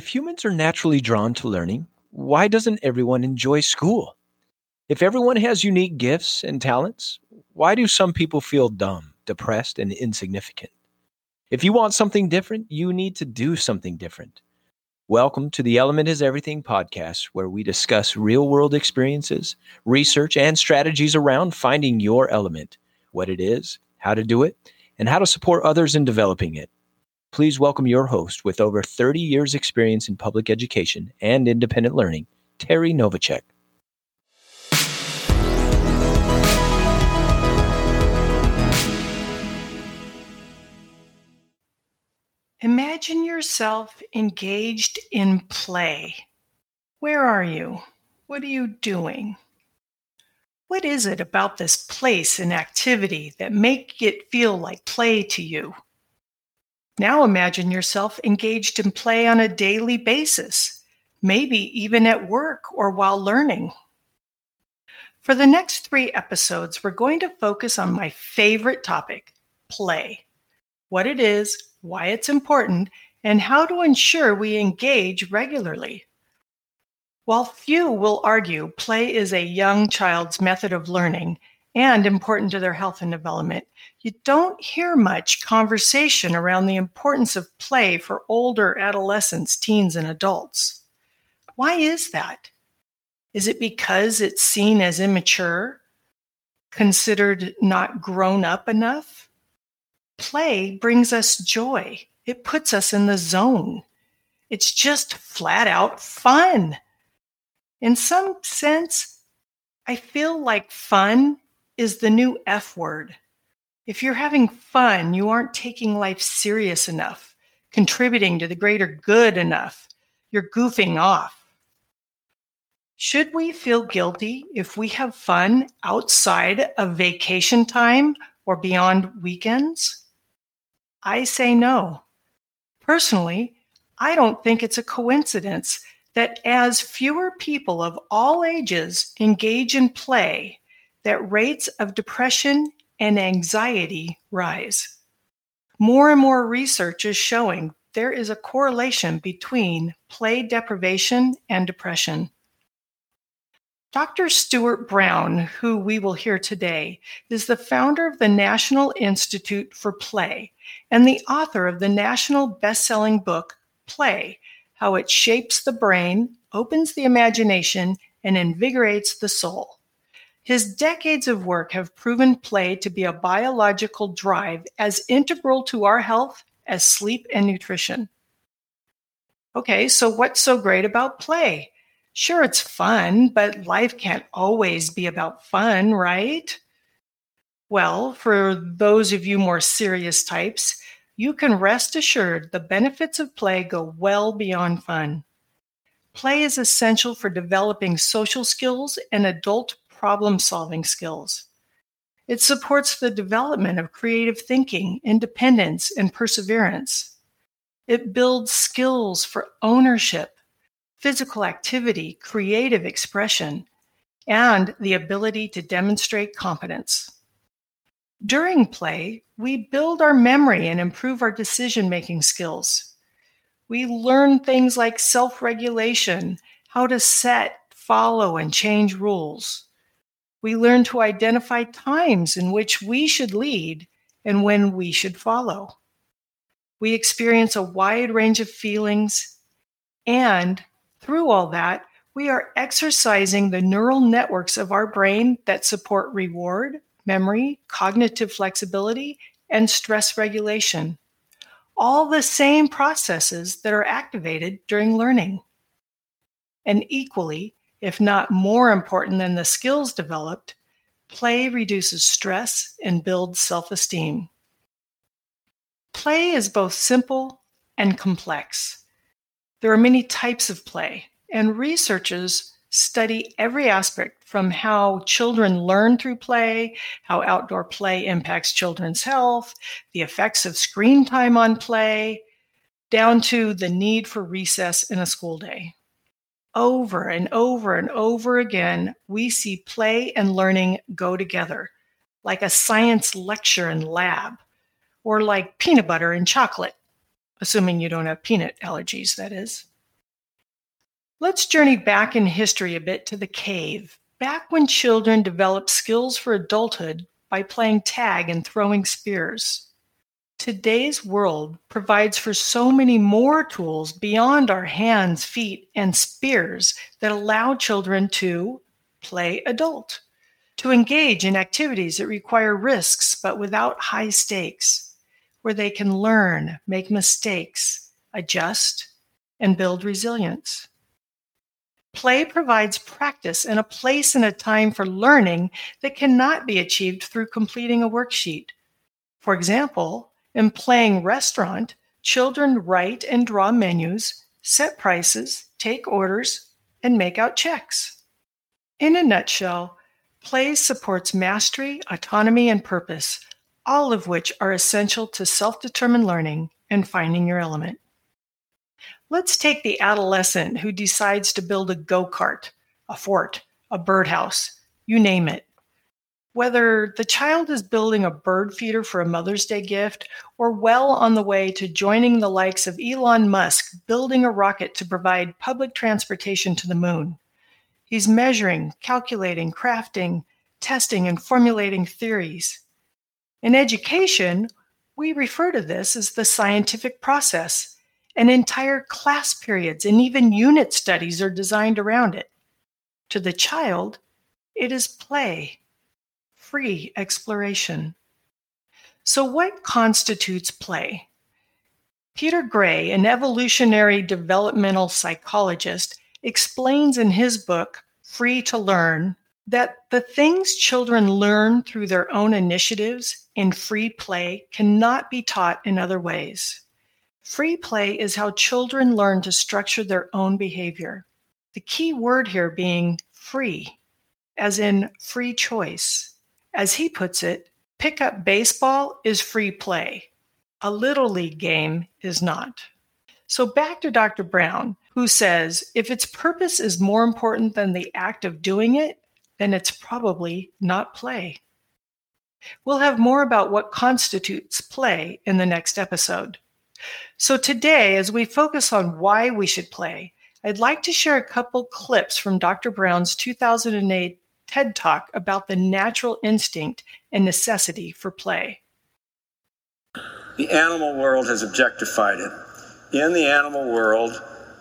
If humans are naturally drawn to learning, why doesn't everyone enjoy school? If everyone has unique gifts and talents, why do some people feel dumb, depressed, and insignificant? If you want something different, you need to do something different. Welcome to the Element is Everything podcast, where we discuss real world experiences, research, and strategies around finding your element, what it is, how to do it, and how to support others in developing it. Please welcome your host with over 30 years' experience in public education and independent learning, Terry Novacek. Imagine yourself engaged in play. Where are you? What are you doing? What is it about this place and activity that make it feel like play to you? Now imagine yourself engaged in play on a daily basis, maybe even at work or while learning. For the next three episodes, we're going to focus on my favorite topic play. What it is, why it's important, and how to ensure we engage regularly. While few will argue play is a young child's method of learning and important to their health and development, you don't hear much conversation around the importance of play for older adolescents, teens, and adults. Why is that? Is it because it's seen as immature, considered not grown up enough? Play brings us joy, it puts us in the zone. It's just flat out fun. In some sense, I feel like fun is the new F word. If you're having fun, you aren't taking life serious enough, contributing to the greater good enough. You're goofing off. Should we feel guilty if we have fun outside of vacation time or beyond weekends? I say no. Personally, I don't think it's a coincidence that as fewer people of all ages engage in play, that rates of depression and anxiety rise. More and more research is showing there is a correlation between play deprivation and depression. Dr. Stuart Brown, who we will hear today, is the founder of the National Institute for Play and the author of the national best-selling book Play: How It Shapes the Brain, Opens the Imagination, and Invigorates the Soul. His decades of work have proven play to be a biological drive as integral to our health as sleep and nutrition. Okay, so what's so great about play? Sure, it's fun, but life can't always be about fun, right? Well, for those of you more serious types, you can rest assured the benefits of play go well beyond fun. Play is essential for developing social skills and adult problem solving skills. It supports the development of creative thinking, independence, and perseverance. It builds skills for ownership, physical activity, creative expression, and the ability to demonstrate competence. During play, we build our memory and improve our decision making skills. We learn things like self regulation, how to set, follow, and change rules. We learn to identify times in which we should lead and when we should follow. We experience a wide range of feelings, and through all that, we are exercising the neural networks of our brain that support reward, memory, cognitive flexibility, and stress regulation. All the same processes that are activated during learning. And equally, if not more important than the skills developed, play reduces stress and builds self esteem. Play is both simple and complex. There are many types of play, and researchers study every aspect from how children learn through play, how outdoor play impacts children's health, the effects of screen time on play, down to the need for recess in a school day. Over and over and over again, we see play and learning go together, like a science lecture and lab, or like peanut butter and chocolate, assuming you don't have peanut allergies, that is. Let's journey back in history a bit to the cave, back when children developed skills for adulthood by playing tag and throwing spears. Today's world provides for so many more tools beyond our hands, feet, and spears that allow children to play adult, to engage in activities that require risks but without high stakes, where they can learn, make mistakes, adjust, and build resilience. Play provides practice and a place and a time for learning that cannot be achieved through completing a worksheet. For example, in playing restaurant, children write and draw menus, set prices, take orders, and make out checks. In a nutshell, play supports mastery, autonomy, and purpose, all of which are essential to self determined learning and finding your element. Let's take the adolescent who decides to build a go kart, a fort, a birdhouse, you name it. Whether the child is building a bird feeder for a Mother's Day gift or well on the way to joining the likes of Elon Musk building a rocket to provide public transportation to the moon. He's measuring, calculating, crafting, testing, and formulating theories. In education, we refer to this as the scientific process, and entire class periods and even unit studies are designed around it. To the child, it is play free exploration. So, what constitutes play? Peter Gray, an evolutionary developmental psychologist, explains in his book, Free to Learn, that the things children learn through their own initiatives in free play cannot be taught in other ways. Free play is how children learn to structure their own behavior. The key word here being free, as in free choice. As he puts it, pickup baseball is free play. A little league game is not. So back to Dr. Brown, who says if its purpose is more important than the act of doing it, then it's probably not play. We'll have more about what constitutes play in the next episode. So today, as we focus on why we should play, I'd like to share a couple clips from Dr. Brown's 2008 TED Talk about the natural instinct and necessity for play. The animal world has objectified it. In the animal world,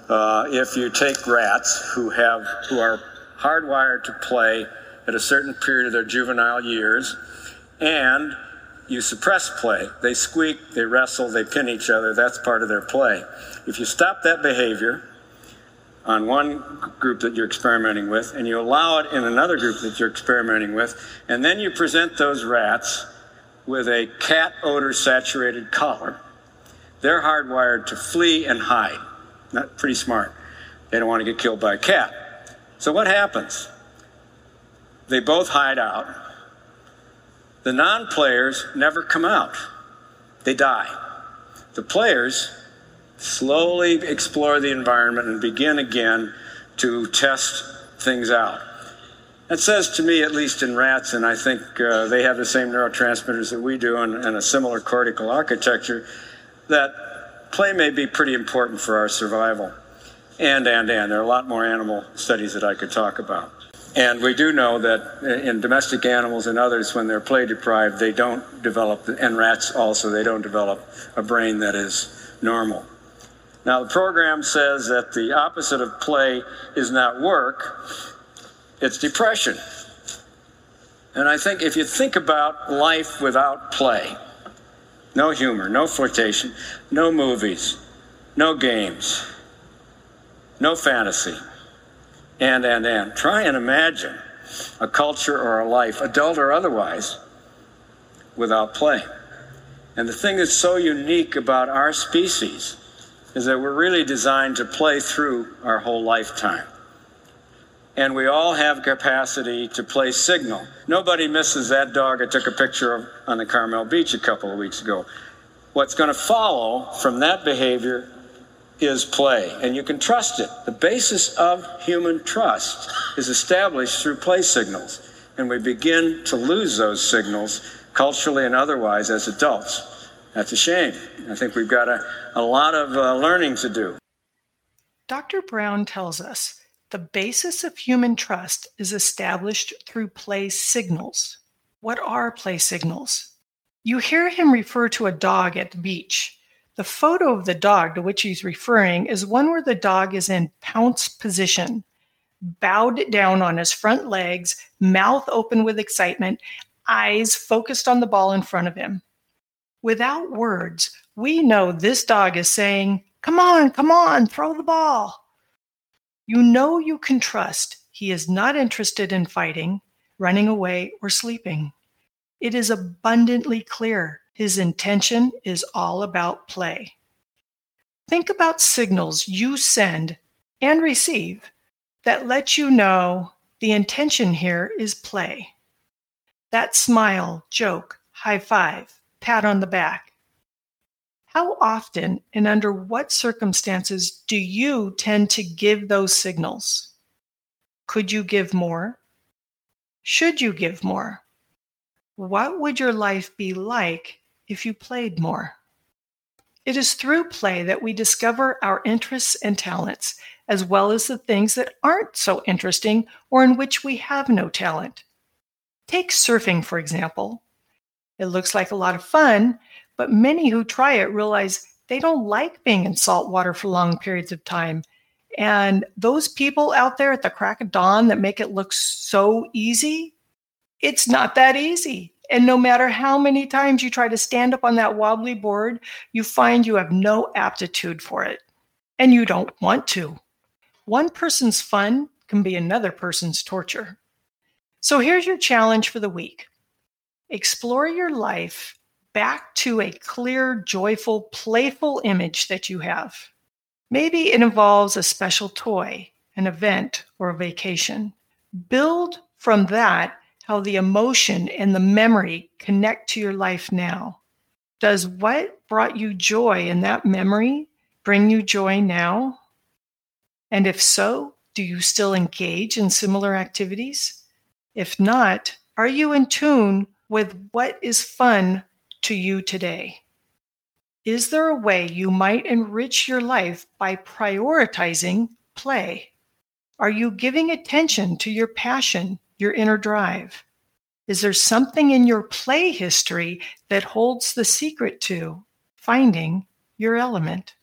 uh, if you take rats who have who are hardwired to play at a certain period of their juvenile years, and you suppress play. They squeak, they wrestle, they pin each other. That's part of their play. If you stop that behavior, on one group that you're experimenting with, and you allow it in another group that you're experimenting with, and then you present those rats with a cat odor saturated collar. They're hardwired to flee and hide. Not pretty smart. They don't want to get killed by a cat. So what happens? They both hide out. The non players never come out, they die. The players slowly explore the environment and begin again to test things out. That says to me, at least in rats, and I think uh, they have the same neurotransmitters that we do and, and a similar cortical architecture, that play may be pretty important for our survival. And, and, and. There are a lot more animal studies that I could talk about. And we do know that in domestic animals and others, when they're play deprived, they don't develop, and rats also, they don't develop a brain that is normal. Now, the program says that the opposite of play is not work, it's depression. And I think if you think about life without play, no humor, no flirtation, no movies, no games, no fantasy, and, and, and. Try and imagine a culture or a life, adult or otherwise, without play. And the thing that's so unique about our species is that we're really designed to play through our whole lifetime. And we all have capacity to play signal. Nobody misses that dog I took a picture of on the Carmel Beach a couple of weeks ago. What's going to follow from that behavior is play, and you can trust it. The basis of human trust is established through play signals, and we begin to lose those signals culturally and otherwise as adults. That's a shame. I think we've got a, a lot of uh, learning to do. Dr. Brown tells us the basis of human trust is established through play signals. What are play signals? You hear him refer to a dog at the beach. The photo of the dog to which he's referring is one where the dog is in pounce position, bowed down on his front legs, mouth open with excitement, eyes focused on the ball in front of him. Without words, we know this dog is saying, Come on, come on, throw the ball. You know you can trust he is not interested in fighting, running away, or sleeping. It is abundantly clear his intention is all about play. Think about signals you send and receive that let you know the intention here is play. That smile, joke, high five, pat on the back. How often and under what circumstances do you tend to give those signals? Could you give more? Should you give more? What would your life be like if you played more? It is through play that we discover our interests and talents, as well as the things that aren't so interesting or in which we have no talent. Take surfing, for example. It looks like a lot of fun, but many who try it realize they don't like being in salt water for long periods of time. And those people out there at the crack of dawn that make it look so easy, it's not that easy. And no matter how many times you try to stand up on that wobbly board, you find you have no aptitude for it. And you don't want to. One person's fun can be another person's torture. So here's your challenge for the week explore your life back to a clear, joyful, playful image that you have. Maybe it involves a special toy, an event, or a vacation. Build from that how the emotion and the memory connect to your life now. Does what brought you joy in that memory bring you joy now? And if so, do you still engage in similar activities? If not, are you in tune with what is fun to you today? Is there a way you might enrich your life by prioritizing play? Are you giving attention to your passion, your inner drive? Is there something in your play history that holds the secret to finding your element?